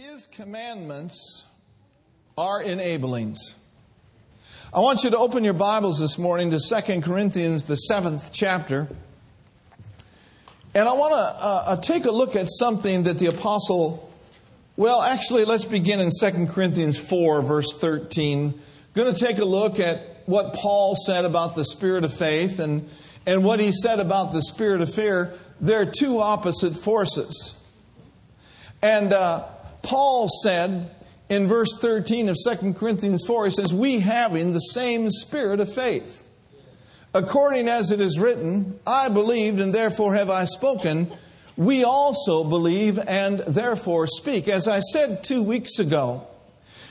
His commandments are enablings. I want you to open your Bibles this morning to 2 Corinthians, the seventh chapter. And I want to uh, uh, take a look at something that the apostle, well, actually, let's begin in 2 Corinthians 4, verse 13. Going to take a look at what Paul said about the spirit of faith and, and what he said about the spirit of fear. They're two opposite forces. And uh, Paul said in verse 13 of 2 Corinthians 4, he says, We having the same spirit of faith. According as it is written, I believed and therefore have I spoken. We also believe and therefore speak. As I said two weeks ago,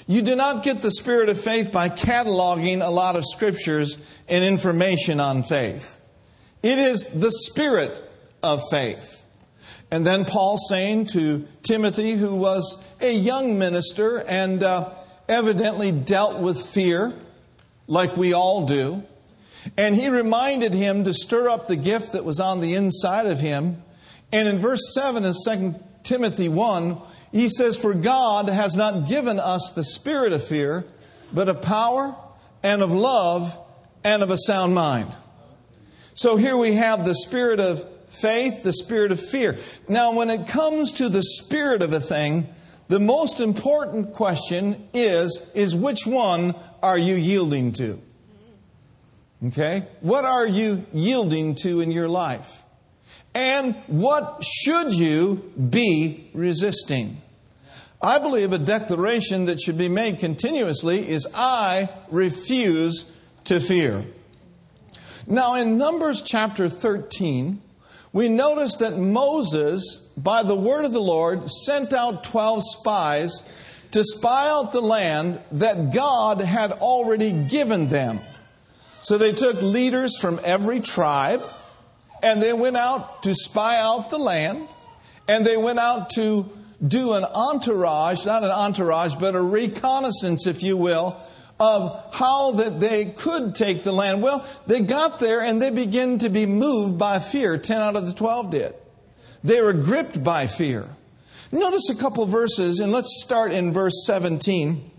you do not get the spirit of faith by cataloging a lot of scriptures and information on faith. It is the spirit of faith. And then Paul saying to Timothy, who was a young minister and uh, evidently dealt with fear, like we all do, and he reminded him to stir up the gift that was on the inside of him. And in verse 7 of 2 Timothy 1, he says, For God has not given us the spirit of fear, but of power and of love and of a sound mind. So here we have the spirit of faith, the spirit of fear. Now, when it comes to the spirit of a thing, the most important question is, is which one are you yielding to? Okay? What are you yielding to in your life? And what should you be resisting? I believe a declaration that should be made continuously is I refuse to fear. Now, in Numbers chapter 13, we notice that Moses, by the word of the Lord, sent out 12 spies to spy out the land that God had already given them. So they took leaders from every tribe and they went out to spy out the land and they went out to do an entourage, not an entourage, but a reconnaissance, if you will, of how that they could take the land. Well, they got there and they began to be moved by fear. Ten out of the twelve did. They were gripped by fear. Notice a couple verses, and let's start in verse 17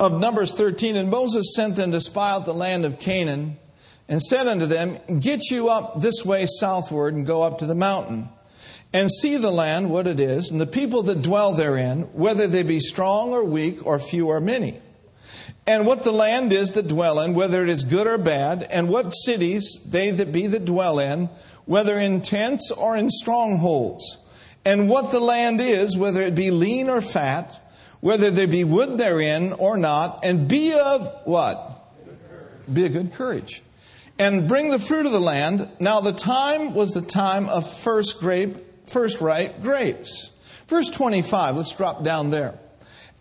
of Numbers 13. And Moses sent them to spy out the land of Canaan and said unto them, Get you up this way southward and go up to the mountain and see the land, what it is, and the people that dwell therein, whether they be strong or weak or few or many and what the land is that dwell in, whether it is good or bad, and what cities they that be that dwell in, whether in tents or in strongholds, and what the land is, whether it be lean or fat, whether there be wood therein or not, and be of what? Be a good courage. And bring the fruit of the land. Now the time was the time of first grape, first ripe grapes. Verse 25, let's drop down there.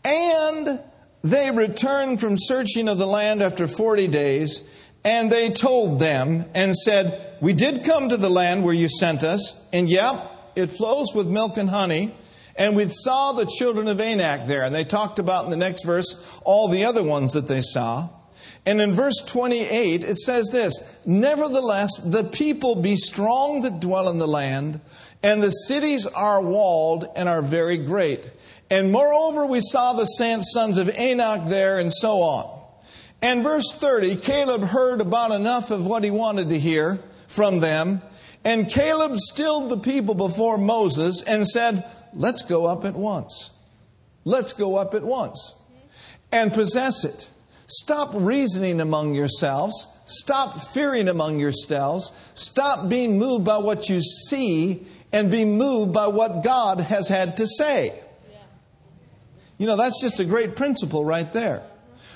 And they returned from searching of the land after 40 days, and they told them and said, We did come to the land where you sent us, and yep, it flows with milk and honey. And we saw the children of Anak there. And they talked about in the next verse all the other ones that they saw. And in verse 28, it says this Nevertheless, the people be strong that dwell in the land, and the cities are walled and are very great. And moreover, we saw the sons of Anak there, and so on. And verse 30, Caleb heard about enough of what he wanted to hear from them. And Caleb stilled the people before Moses and said, Let's go up at once. Let's go up at once and possess it. Stop reasoning among yourselves. Stop fearing among yourselves. Stop being moved by what you see and be moved by what God has had to say. You know, that's just a great principle right there.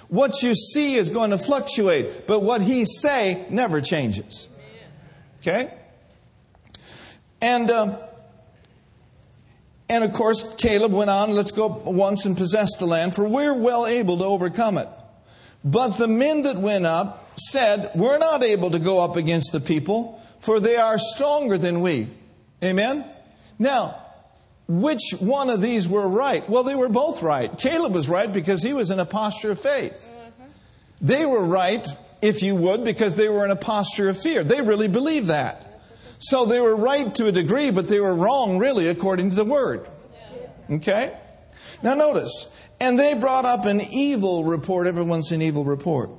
What you see is going to fluctuate, but what he say never changes. Okay? And uh, and of course, Caleb went on, let's go once and possess the land, for we're well able to overcome it. But the men that went up said, We're not able to go up against the people, for they are stronger than we. Amen? Now, which one of these were right? Well, they were both right. Caleb was right because he was in a posture of faith. They were right, if you would, because they were in a posture of fear. They really believed that. So they were right to a degree, but they were wrong, really, according to the word. Okay? Now notice, and they brought up an evil report. Everyone's an evil report.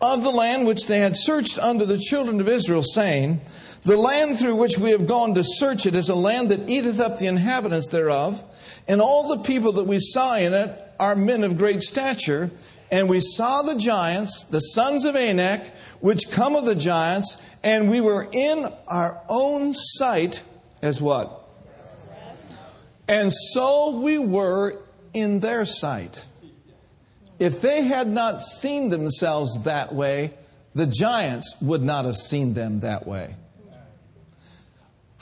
Of the land which they had searched unto the children of Israel, saying, The land through which we have gone to search it is a land that eateth up the inhabitants thereof, and all the people that we saw in it are men of great stature. And we saw the giants, the sons of Anak, which come of the giants, and we were in our own sight as what? And so we were in their sight. If they had not seen themselves that way, the giants would not have seen them that way.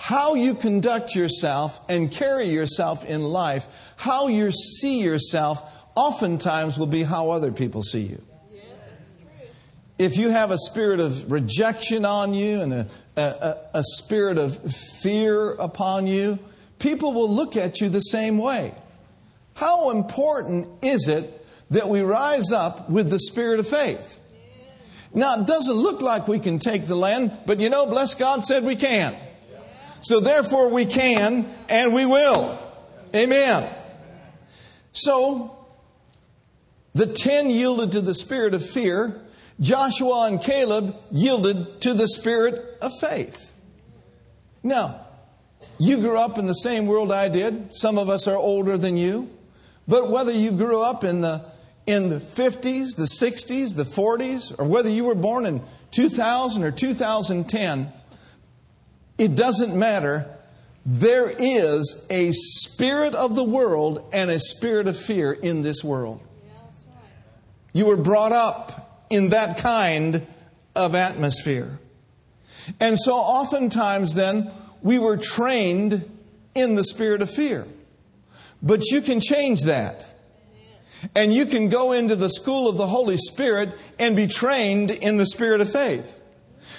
How you conduct yourself and carry yourself in life, how you see yourself, oftentimes will be how other people see you. If you have a spirit of rejection on you and a, a, a spirit of fear upon you, people will look at you the same way. How important is it that we rise up with the spirit of faith? Now, it doesn't look like we can take the land, but you know, bless God said we can. So therefore we can and we will. Amen. So, the ten yielded to the spirit of fear. Joshua and Caleb yielded to the spirit of faith. Now, you grew up in the same world I did. Some of us are older than you. But whether you grew up in the, in the 50s, the 60s, the 40s, or whether you were born in 2000 or 2010, it doesn't matter. There is a spirit of the world and a spirit of fear in this world. You were brought up in that kind of atmosphere. And so oftentimes then, we were trained in the spirit of fear. But you can change that. And you can go into the school of the Holy Spirit and be trained in the spirit of faith.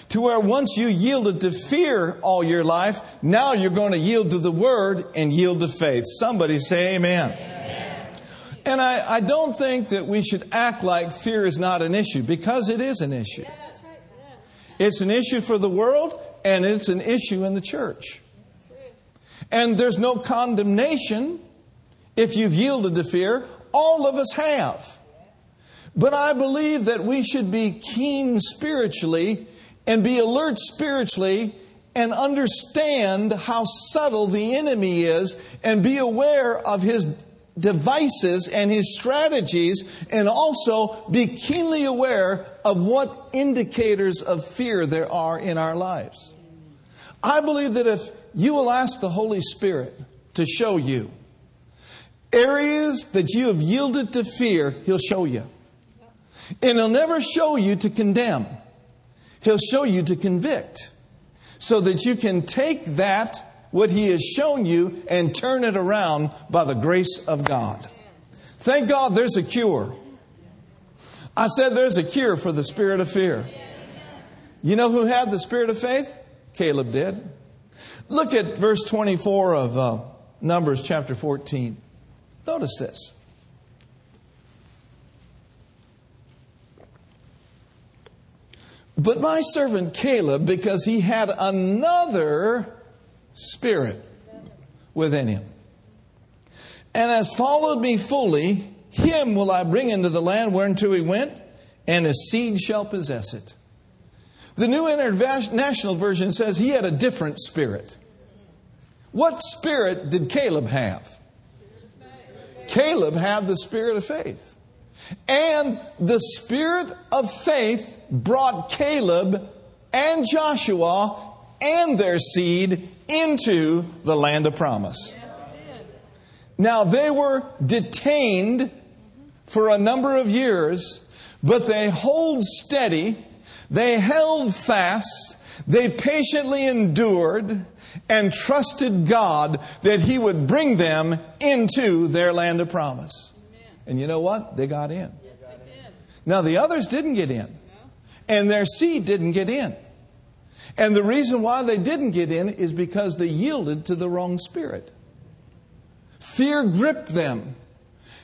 To where once you yielded to fear all your life, now you're going to yield to the Word and yield to faith. Somebody say amen. amen. And I, I, don't think that we should act like fear is not an issue because it is an issue. Yeah, right. yeah. It's an issue for the world and it's an issue in the church. And there's no condemnation if you've yielded to fear, all of us have. But I believe that we should be keen spiritually and be alert spiritually and understand how subtle the enemy is and be aware of his devices and his strategies and also be keenly aware of what indicators of fear there are in our lives. I believe that if you will ask the Holy Spirit to show you areas that you have yielded to fear, He'll show you. And He'll never show you to condemn, He'll show you to convict so that you can take that, what He has shown you, and turn it around by the grace of God. Thank God there's a cure. I said there's a cure for the spirit of fear. You know who had the spirit of faith? Caleb did. Look at verse 24 of uh, Numbers chapter 14. Notice this. But my servant Caleb, because he had another spirit within him, and has followed me fully, him will I bring into the land whereunto he went, and his seed shall possess it. The New International Version says he had a different spirit. What spirit did Caleb have? Caleb had the spirit of faith. And the spirit of faith brought Caleb and Joshua and their seed into the land of promise. Now, they were detained for a number of years, but they hold steady, they held fast, they patiently endured, and trusted God that He would bring them into their land of promise. And you know what? They got in. Now, the others didn't get in. And their seed didn't get in. And the reason why they didn't get in is because they yielded to the wrong spirit. Fear gripped them,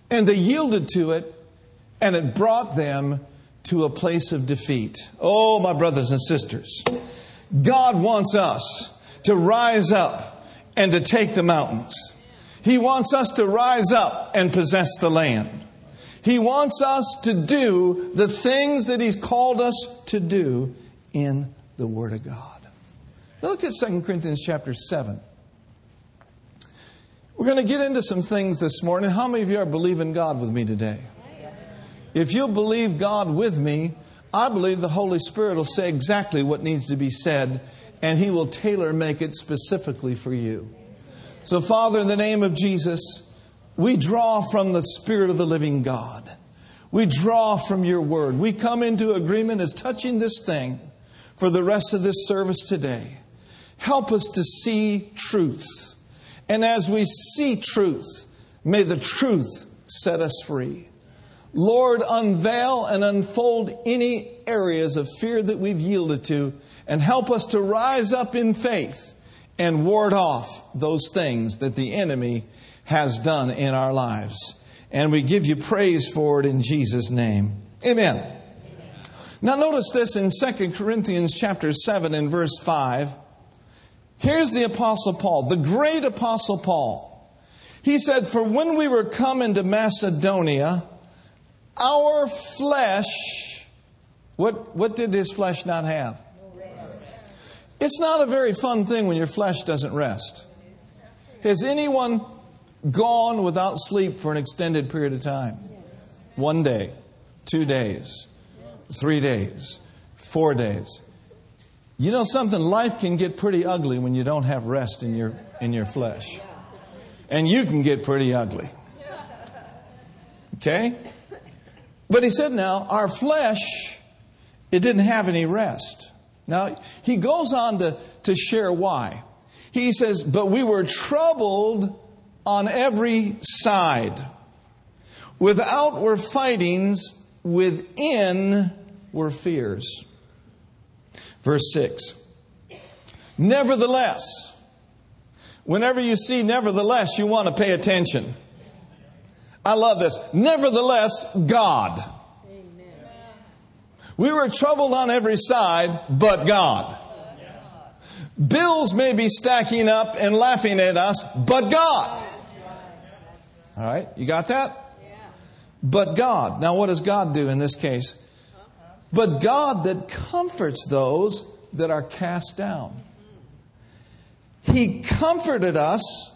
and they yielded to it, and it brought them to a place of defeat. Oh, my brothers and sisters, God wants us to rise up and to take the mountains. He wants us to rise up and possess the land. He wants us to do the things that He's called us to do in the Word of God. look at 2 Corinthians chapter 7. We're going to get into some things this morning. How many of you are believing God with me today? If you'll believe God with me, I believe the Holy Spirit will say exactly what needs to be said, and He will tailor make it specifically for you. So, Father, in the name of Jesus, we draw from the Spirit of the living God. We draw from your word. We come into agreement as touching this thing for the rest of this service today. Help us to see truth. And as we see truth, may the truth set us free. Lord, unveil and unfold any areas of fear that we've yielded to and help us to rise up in faith and ward off those things that the enemy has done in our lives. And we give you praise for it in Jesus' name. Amen. Now notice this in 2 Corinthians chapter 7 and verse 5. Here's the apostle Paul, the great apostle Paul. He said, For when we were come into Macedonia, our flesh, what, what did his flesh not have? It's not a very fun thing when your flesh doesn't rest. Has anyone gone without sleep for an extended period of time. One day, two days, three days, four days. You know something? Life can get pretty ugly when you don't have rest in your, in your flesh. And you can get pretty ugly. Okay? But he said now, our flesh, it didn't have any rest. Now, he goes on to, to share why. He says, But we were troubled on every side. Without were fightings, within were fears. Verse 6. Nevertheless, whenever you see nevertheless, you want to pay attention. I love this. Nevertheless, God. We were troubled on every side, but God. Bills may be stacking up and laughing at us, but God. All right, you got that? Yeah. But God. Now, what does God do in this case? But God that comforts those that are cast down. Hmm. He comforted us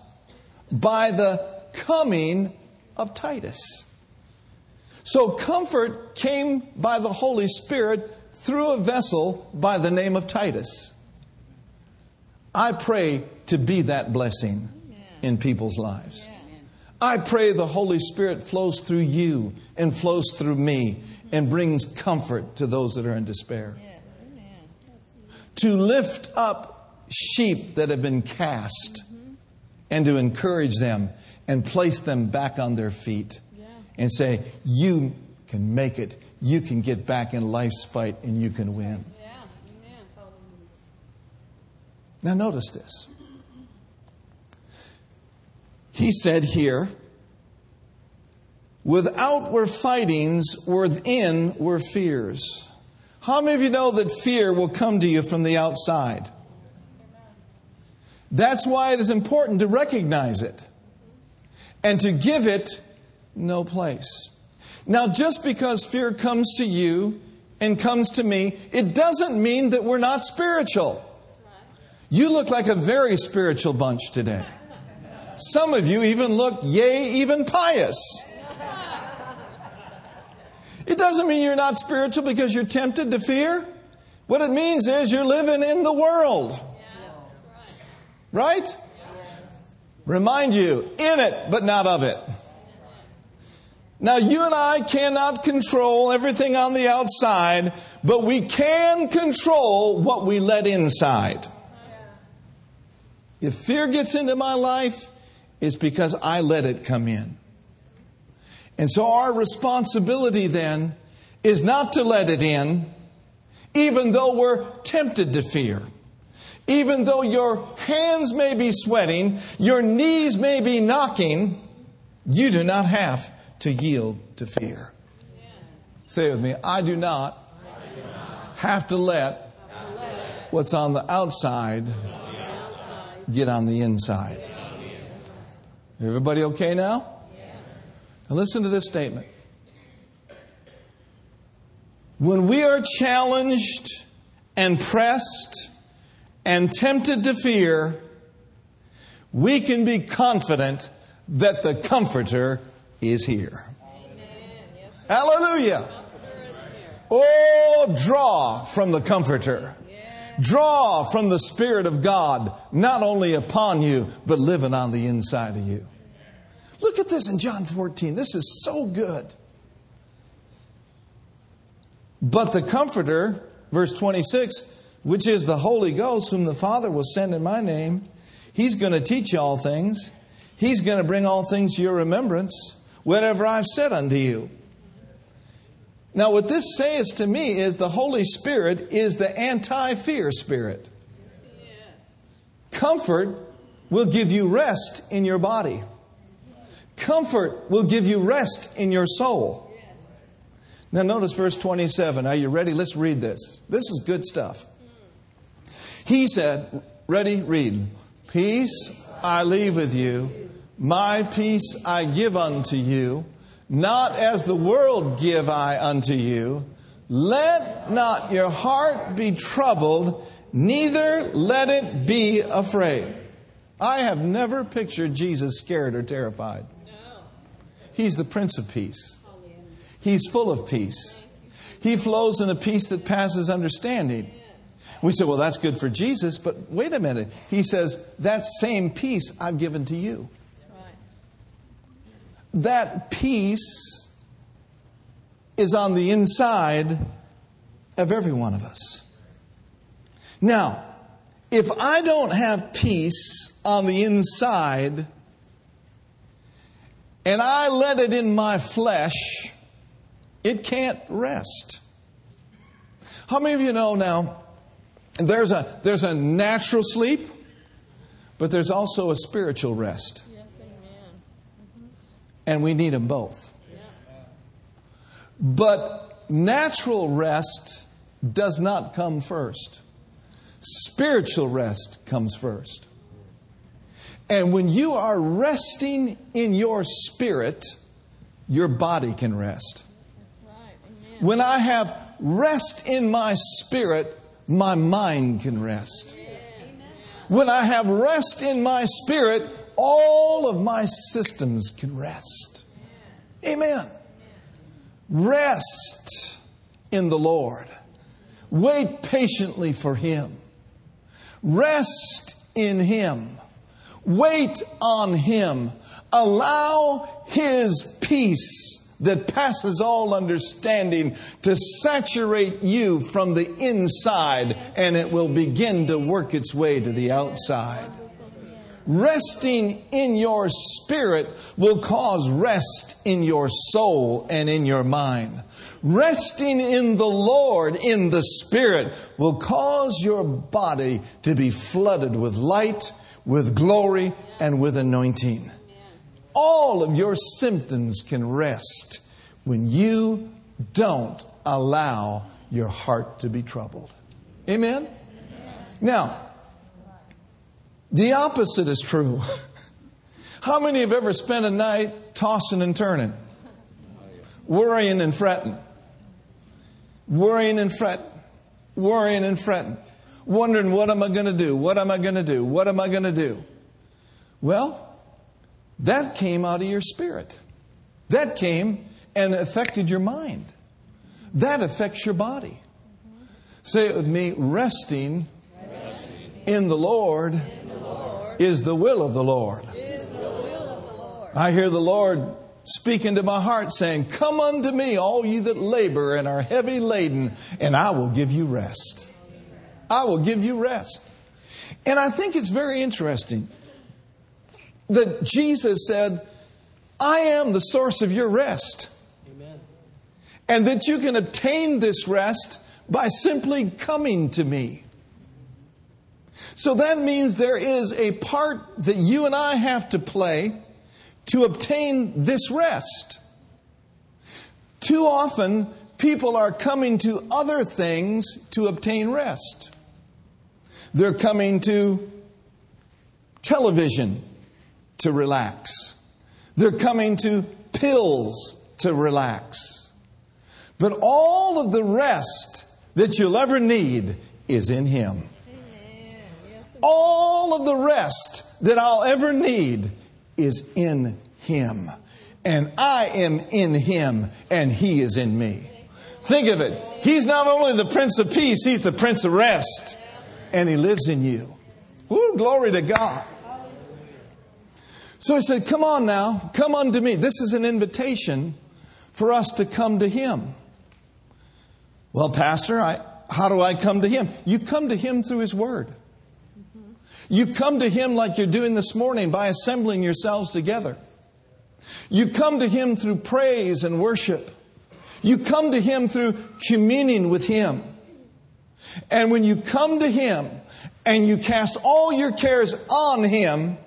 by the coming of Titus. So, comfort came by the Holy Spirit through a vessel by the name of Titus. I pray to be that blessing in people's lives. I pray the Holy Spirit flows through you and flows through me and brings comfort to those that are in despair. To lift up sheep that have been cast and to encourage them and place them back on their feet and say, You can make it. You can get back in life's fight and you can win. Now, notice this. He said here, without were fightings, within were fears. How many of you know that fear will come to you from the outside? That's why it is important to recognize it and to give it no place. Now, just because fear comes to you and comes to me, it doesn't mean that we're not spiritual. You look like a very spiritual bunch today. Some of you even look, yea, even pious. It doesn't mean you're not spiritual because you're tempted to fear. What it means is you're living in the world. Right? Remind you, in it, but not of it. Now, you and I cannot control everything on the outside, but we can control what we let inside. If fear gets into my life, it's because I let it come in. And so our responsibility then is not to let it in, even though we're tempted to fear. Even though your hands may be sweating, your knees may be knocking, you do not have to yield to fear. Say with me, I do not, I do not have to let, have to let what's on the outside get on the inside. Everybody okay now? Now listen to this statement. When we are challenged and pressed and tempted to fear, we can be confident that the Comforter is here. Hallelujah. Oh, draw from the Comforter. Draw from the Spirit of God, not only upon you, but living on the inside of you. Look at this in John 14. This is so good. But the Comforter, verse 26, which is the Holy Ghost, whom the Father will send in my name, he's going to teach you all things. He's going to bring all things to your remembrance, whatever I've said unto you. Now, what this says to me is the Holy Spirit is the anti fear spirit. Comfort will give you rest in your body. Comfort will give you rest in your soul. Now, notice verse 27. Are you ready? Let's read this. This is good stuff. He said, Ready? Read. Peace I leave with you, my peace I give unto you. Not as the world give I unto you. Let not your heart be troubled, neither let it be afraid. I have never pictured Jesus scared or terrified. He's the Prince of Peace. He's full of peace. He flows in a peace that passes understanding. We say, well, that's good for Jesus, but wait a minute. He says, that same peace I've given to you. That peace is on the inside of every one of us. Now, if I don't have peace on the inside and I let it in my flesh, it can't rest. How many of you know now there's a, there's a natural sleep, but there's also a spiritual rest? And we need them both. But natural rest does not come first. Spiritual rest comes first. And when you are resting in your spirit, your body can rest. When I have rest in my spirit, my mind can rest. When I have rest in my spirit, all of my systems can rest. Amen. Rest in the Lord. Wait patiently for Him. Rest in Him. Wait on Him. Allow His peace that passes all understanding to saturate you from the inside, and it will begin to work its way to the outside. Resting in your spirit will cause rest in your soul and in your mind. Resting in the Lord in the Spirit will cause your body to be flooded with light, with glory, and with anointing. All of your symptoms can rest when you don't allow your heart to be troubled. Amen? Now, the opposite is true. How many have ever spent a night tossing and turning? Worrying and fretting. Worrying and fretting. Worrying and fretting. Wondering, what am I going to do? What am I going to do? What am I going to do? Well, that came out of your spirit. That came and affected your mind. That affects your body. Say it with me resting, resting. in the Lord is the will of the Lord. I hear the Lord speaking to my heart saying, Come unto me, all you that labor and are heavy laden, and I will give you rest. I will give you rest. And I think it's very interesting that Jesus said, I am the source of your rest. Amen. And that you can obtain this rest by simply coming to me. So that means there is a part that you and I have to play to obtain this rest. Too often, people are coming to other things to obtain rest. They're coming to television to relax. They're coming to pills to relax. But all of the rest that you'll ever need is in Him. All of the rest that I'll ever need is in Him. And I am in Him, and He is in me. Think of it. He's not only the Prince of Peace, He's the Prince of Rest. And He lives in you. Ooh, glory to God. So he said, Come on now, come unto me. This is an invitation for us to come to Him. Well, Pastor, I, how do I come to Him? You come to Him through His Word. You come to Him like you're doing this morning by assembling yourselves together. You come to Him through praise and worship. You come to Him through communing with Him. And when you come to Him and you cast all your cares on Him,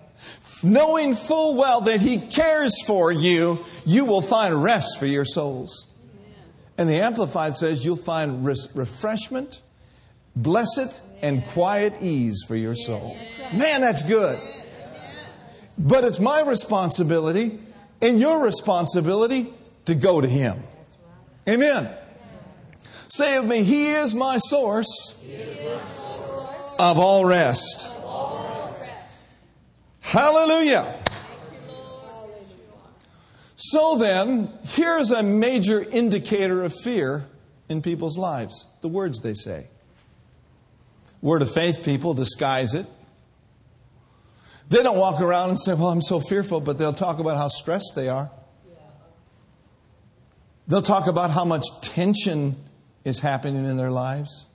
knowing full well that He cares for you, you will find rest for your souls. And the Amplified says you'll find res- refreshment, blessed, and quiet ease for your soul. Man, that's good. But it's my responsibility and your responsibility to go to Him. Amen. Say with me, He is my source of all rest. Hallelujah. So then, here's a major indicator of fear in people's lives the words they say. Word of faith people disguise it. They don't walk around and say, Well, I'm so fearful, but they'll talk about how stressed they are. They'll talk about how much tension is happening in their lives.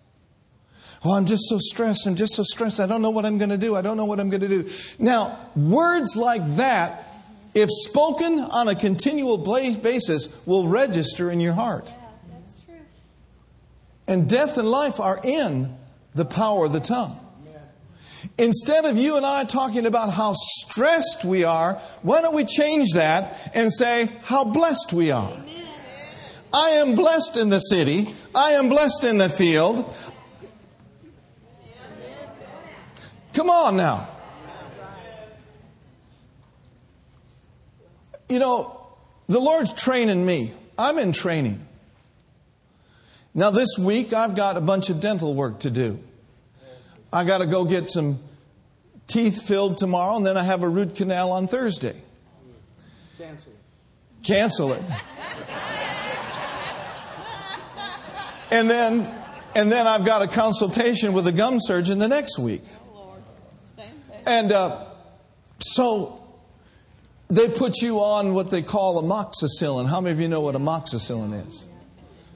Oh, I'm just so stressed. I'm just so stressed. I don't know what I'm going to do. I don't know what I'm going to do. Now, words like that, if spoken on a continual basis, will register in your heart. Yeah, that's true. And death and life are in the power of the tongue. Instead of you and I talking about how stressed we are, why don't we change that and say how blessed we are? I am blessed in the city. I am blessed in the field. Come on now. You know, the Lord's training me. I'm in training. Now, this week, I've got a bunch of dental work to do. I got to go get some teeth filled tomorrow, and then I have a root canal on Thursday. Cancel. It. Cancel it. and then, and then I've got a consultation with a gum surgeon the next week. And uh, so they put you on what they call amoxicillin. How many of you know what amoxicillin is?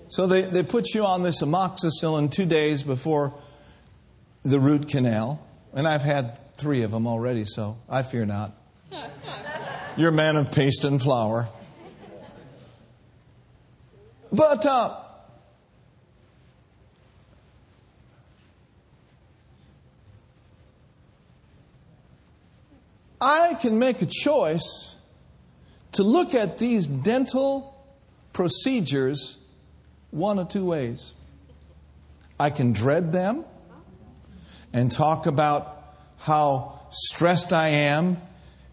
So they, they put you on this amoxicillin two days before the root canal. And I've had three of them already, so I fear not. You're a man of paste and flour. But uh, I can make a choice to look at these dental procedures one of two ways. I can dread them and talk about how stressed I am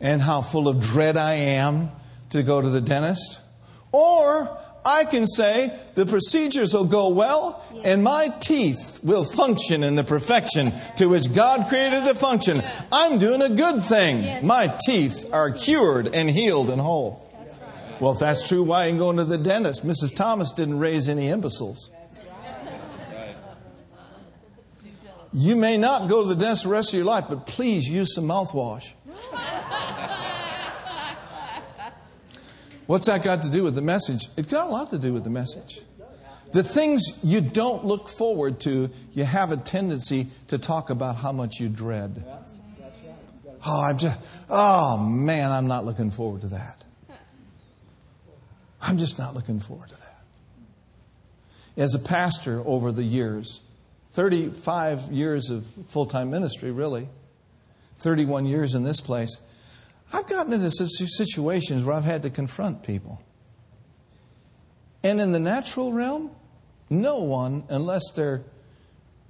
and how full of dread I am to go to the dentist. Or I can say the procedures will go well and my teeth will function in the perfection to which God created to function. I'm doing a good thing. My teeth are cured and healed and whole. Well, if that's true, why you going to the dentist? Mrs. Thomas didn't raise any imbeciles. You may not go to the dentist the rest of your life, but please use some mouthwash. What's that got to do with the message? It's got a lot to do with the message. The things you don't look forward to, you have a tendency to talk about how much you dread. Oh, I'm just, oh man, I'm not looking forward to that. I'm just not looking forward to that. As a pastor over the years, 35 years of full time ministry, really, 31 years in this place, I've gotten into situations where I've had to confront people. And in the natural realm, no one, unless they're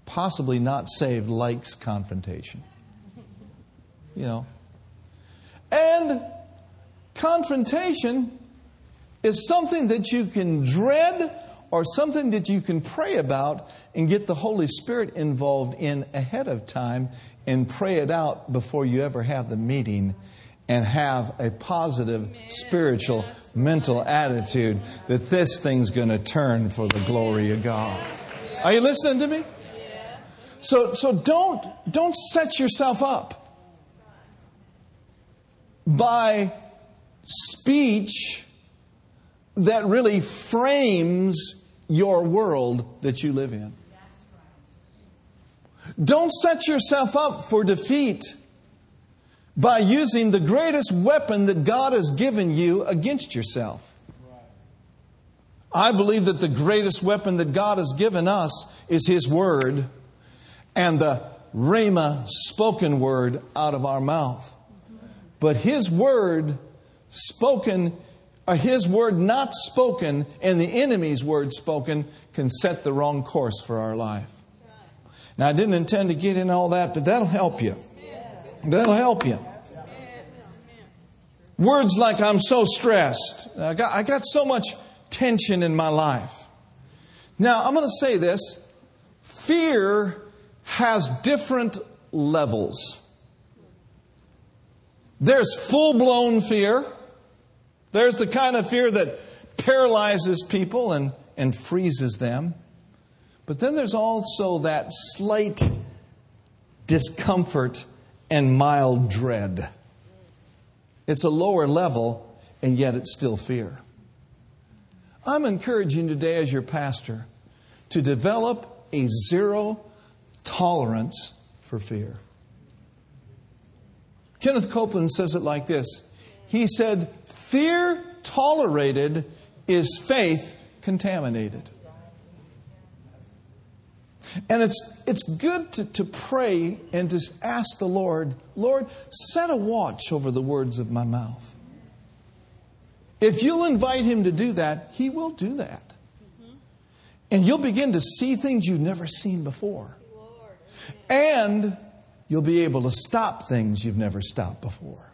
possibly not saved, likes confrontation. You know? And confrontation is something that you can dread or something that you can pray about and get the Holy Spirit involved in ahead of time and pray it out before you ever have the meeting and have a positive spiritual mental attitude that this thing's going to turn for the glory of God. Are you listening to me? So, so don't, don't set yourself up by speech that really frames your world that you live in. Don't set yourself up for defeat by using the greatest weapon that God has given you against yourself. I believe that the greatest weapon that God has given us is His Word and the Rhema spoken word out of our mouth. But His Word spoken, Uh, his Word not spoken, and the enemy's word spoken can set the wrong course for our life. Now, I didn't intend to get in all that, but that'll help you. That'll help you. Words like, I'm so stressed. I got, I got so much tension in my life. Now, I'm going to say this fear has different levels. There's full blown fear. There's the kind of fear that paralyzes people and, and freezes them. But then there's also that slight discomfort and mild dread. It's a lower level, and yet it's still fear. I'm encouraging today, as your pastor, to develop a zero tolerance for fear. Kenneth Copeland says it like this He said, Fear tolerated is faith contaminated. And it's, it's good to, to pray and to ask the Lord, Lord, set a watch over the words of my mouth. If you'll invite Him to do that, He will do that. And you'll begin to see things you've never seen before. And you'll be able to stop things you've never stopped before.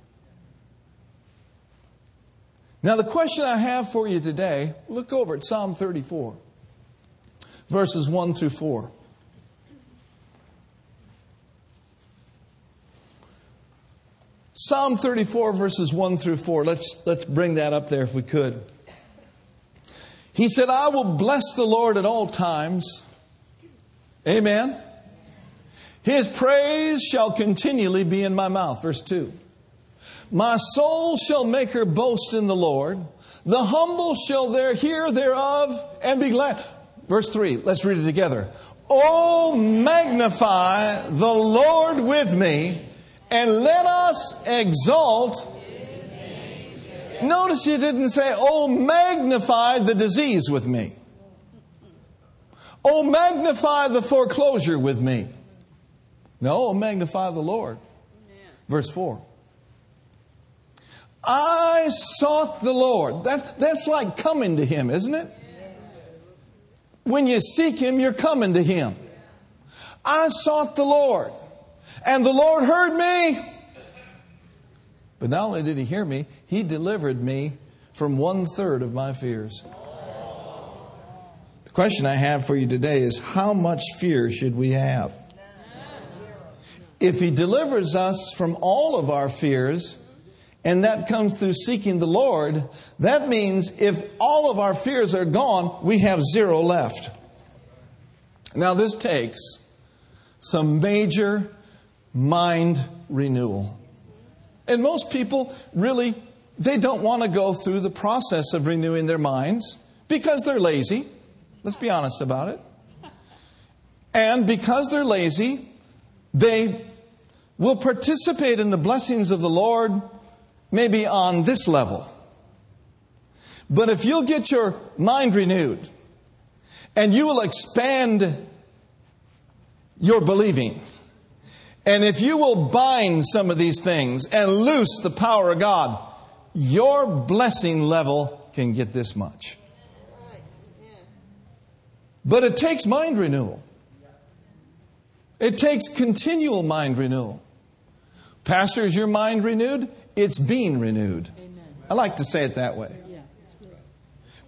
Now, the question I have for you today look over at Psalm 34, verses 1 through 4. Psalm 34, verses 1 through 4. Let's, let's bring that up there if we could. He said, I will bless the Lord at all times. Amen. His praise shall continually be in my mouth. Verse 2. My soul shall make her boast in the Lord. The humble shall there hear thereof and be glad. Verse 3. Let's read it together. Oh, magnify the Lord with me and let us exalt. Notice you didn't say, Oh, magnify the disease with me. Oh, magnify the foreclosure with me. No, oh, magnify the Lord. Verse 4. I sought the Lord. That, that's like coming to Him, isn't it? When you seek Him, you're coming to Him. I sought the Lord, and the Lord heard me. But not only did He hear me, He delivered me from one third of my fears. The question I have for you today is how much fear should we have? if He delivers us from all of our fears, and that comes through seeking the Lord, that means if all of our fears are gone, we have zero left. Now, this takes some major mind renewal. And most people really, they don't want to go through the process of renewing their minds because they're lazy. Let's be honest about it. And because they're lazy, they will participate in the blessings of the Lord maybe on this level. But if you'll get your mind renewed and you will expand your believing, and if you will bind some of these things and loose the power of God, your blessing level can get this much. But it takes mind renewal. It takes continual mind renewal. Pastor, is your mind renewed? It's being renewed. Amen. I like to say it that way.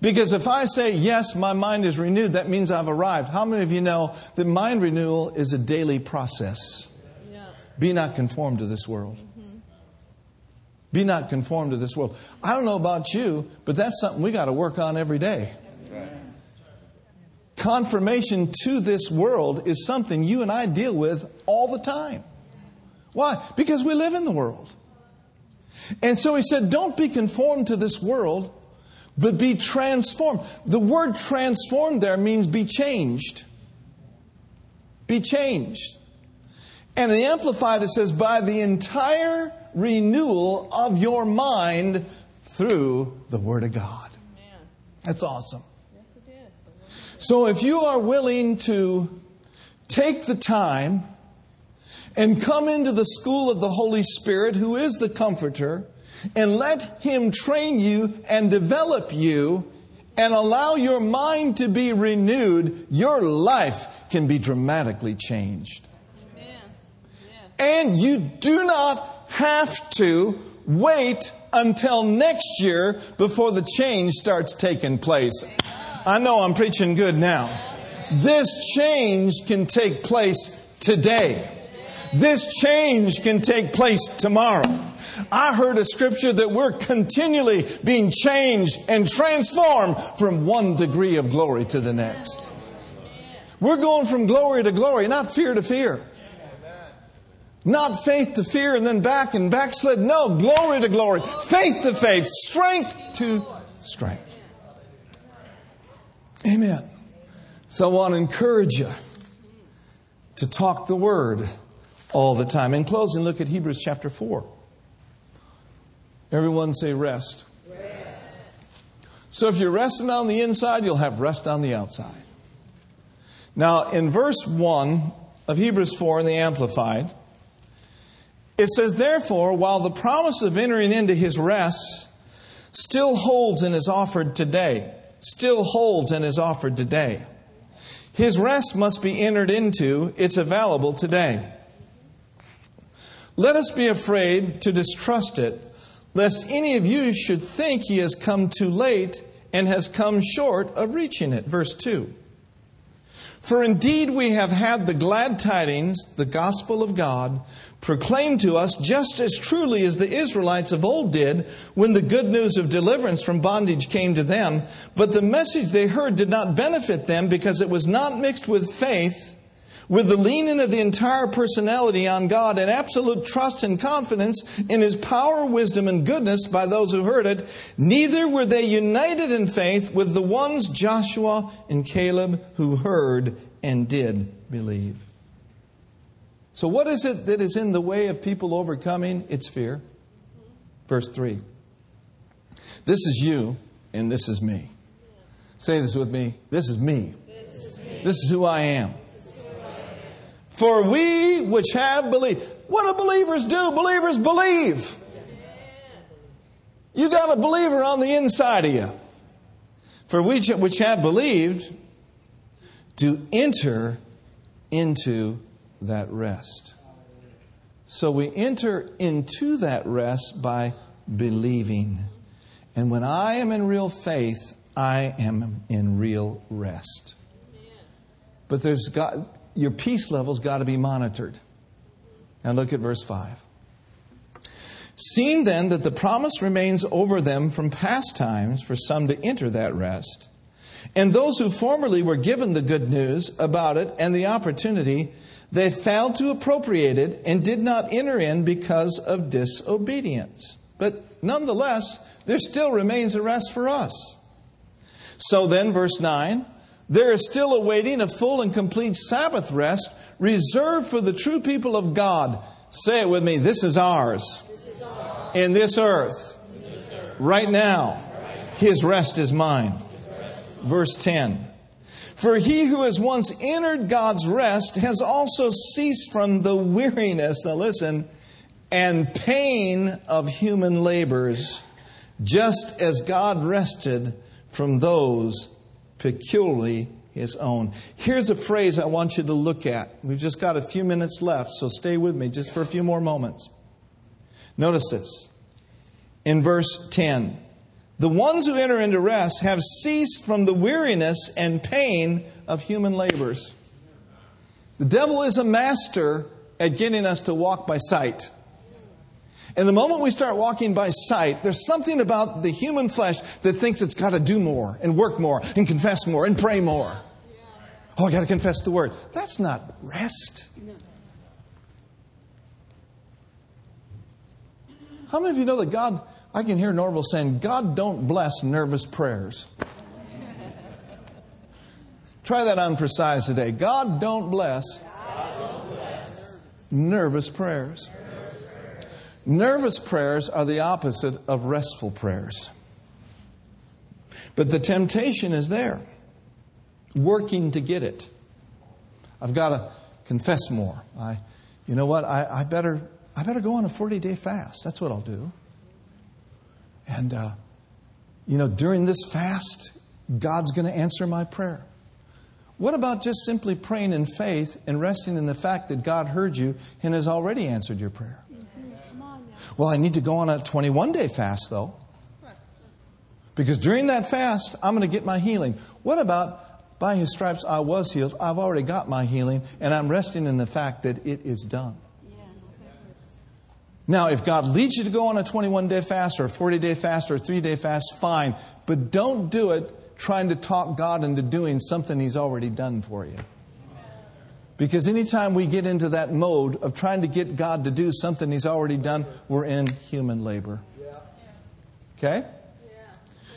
Because if I say, yes, my mind is renewed, that means I've arrived. How many of you know that mind renewal is a daily process? Yeah. Be not conformed to this world. Mm-hmm. Be not conformed to this world. I don't know about you, but that's something we got to work on every day. Confirmation to this world is something you and I deal with all the time. Why? Because we live in the world. And so he said, Don't be conformed to this world, but be transformed. The word transformed there means be changed. Be changed. And the Amplified, it says, by the entire renewal of your mind through the Word of God. That's awesome. Yes, So if you are willing to take the time and come into the school of the Holy Spirit, who is the Comforter, and let Him train you and develop you and allow your mind to be renewed, your life can be dramatically changed. And you do not have to wait until next year before the change starts taking place. I know I'm preaching good now. This change can take place today. This change can take place tomorrow. I heard a scripture that we're continually being changed and transformed from one degree of glory to the next. We're going from glory to glory, not fear to fear. Not faith to fear and then back and backslid. No, glory to glory. Faith to faith. Strength to strength. Amen. So I want to encourage you to talk the word all the time. In closing, look at Hebrews chapter 4. Everyone say rest. rest. So if you're resting on the inside, you'll have rest on the outside. Now, in verse 1 of Hebrews 4 in the Amplified, it says, Therefore, while the promise of entering into his rest still holds and is offered today, still holds and is offered today, his rest must be entered into, it's available today. Let us be afraid to distrust it, lest any of you should think he has come too late and has come short of reaching it. Verse 2. For indeed we have had the glad tidings, the gospel of God, proclaimed to us just as truly as the Israelites of old did when the good news of deliverance from bondage came to them. But the message they heard did not benefit them because it was not mixed with faith with the leaning of the entire personality on God and absolute trust and confidence in His power, wisdom, and goodness by those who heard it, neither were they united in faith with the ones Joshua and Caleb who heard and did believe. So, what is it that is in the way of people overcoming? It's fear. Verse 3. This is you, and this is me. Say this with me. This is me. This is, me. This is who I am. For we which have believed. What do believers do? Believers believe. You got a believer on the inside of you. For we which have believed to enter into that rest. So we enter into that rest by believing. And when I am in real faith, I am in real rest. But there's got your peace level's got to be monitored. Now look at verse 5. Seeing then that the promise remains over them from past times for some to enter that rest, and those who formerly were given the good news about it and the opportunity, they failed to appropriate it and did not enter in because of disobedience. But nonetheless, there still remains a rest for us. So then, verse 9 there is still awaiting a full and complete Sabbath rest reserved for the true people of God. Say it with me this is ours. In this earth. Right now. His rest is mine. Verse 10. For he who has once entered God's rest has also ceased from the weariness, now listen, and pain of human labors, just as God rested from those peculiarly his own. Here's a phrase I want you to look at. We've just got a few minutes left, so stay with me just for a few more moments. Notice this in verse 10. The ones who enter into rest have ceased from the weariness and pain of human labors. The devil is a master at getting us to walk by sight. And the moment we start walking by sight, there's something about the human flesh that thinks it's got to do more and work more and confess more and pray more. Oh, I got to confess the word. That's not rest. How many of you know that God, I can hear Norvel saying, God don't bless nervous prayers. Try that on for size today. God don't bless, God don't bless. nervous prayers. Nervous prayers are the opposite of restful prayers. But the temptation is there, working to get it. I've got to confess more. I, you know what? I, I better, I better go on a 40 day fast. That's what I'll do. And, uh, you know, during this fast, God's going to answer my prayer. What about just simply praying in faith and resting in the fact that God heard you and has already answered your prayer? Well, I need to go on a 21 day fast, though. Because during that fast, I'm going to get my healing. What about by his stripes I was healed? I've already got my healing, and I'm resting in the fact that it is done. Now, if God leads you to go on a 21 day fast or a 40 day fast or a three day fast, fine. But don't do it trying to talk God into doing something He's already done for you. Because anytime we get into that mode of trying to get God to do something He's already done, we're in human labor. Okay?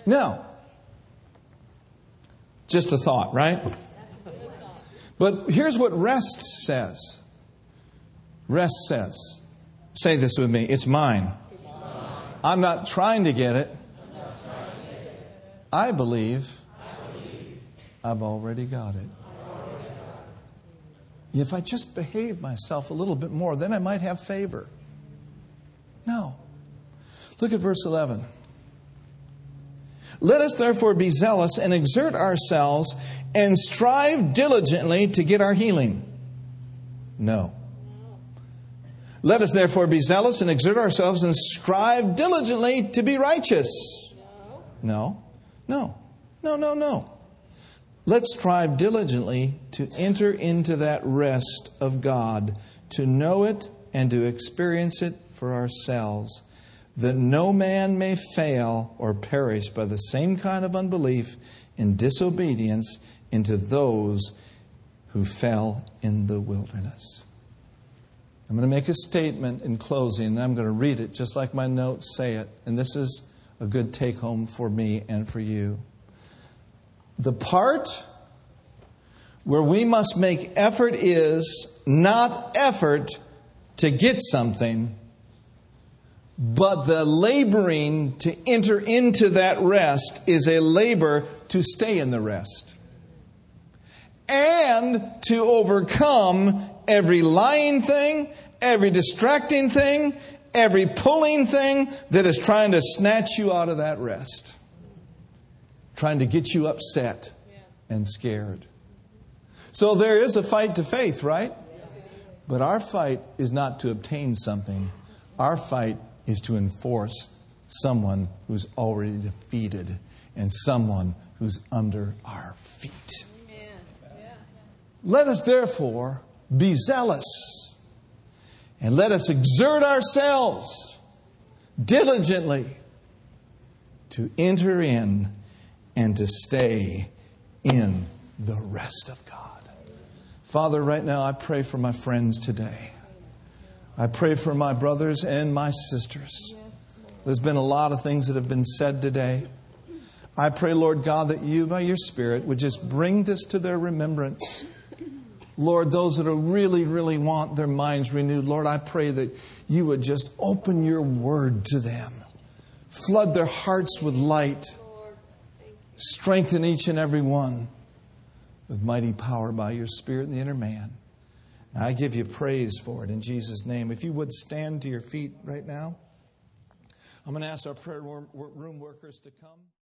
Now, just a thought, right? But here's what rest says rest says, say this with me, it's mine. I'm not trying to get it. I believe I've already got it. If I just behave myself a little bit more, then I might have favor. No. Look at verse 11. Let us therefore be zealous and exert ourselves and strive diligently to get our healing. No. Let us therefore be zealous and exert ourselves and strive diligently to be righteous. No. No. No, no, no. Let's strive diligently to enter into that rest of God, to know it and to experience it for ourselves, that no man may fail or perish by the same kind of unbelief and disobedience into those who fell in the wilderness. I'm going to make a statement in closing, and I'm going to read it just like my notes say it. And this is a good take home for me and for you. The part where we must make effort is not effort to get something, but the laboring to enter into that rest is a labor to stay in the rest. And to overcome every lying thing, every distracting thing, every pulling thing that is trying to snatch you out of that rest trying to get you upset and scared. So there is a fight to faith, right? But our fight is not to obtain something, our fight is to enforce someone who's already defeated and someone who's under our feet. Let us therefore be zealous and let us exert ourselves diligently to enter in and to stay in the rest of God. Father, right now I pray for my friends today. I pray for my brothers and my sisters. There's been a lot of things that have been said today. I pray, Lord God, that you, by your Spirit, would just bring this to their remembrance. Lord, those that are really, really want their minds renewed, Lord, I pray that you would just open your word to them, flood their hearts with light. Strengthen each and every one with mighty power by your Spirit in the inner man. I give you praise for it in Jesus' name. If you would stand to your feet right now, I'm going to ask our prayer room workers to come.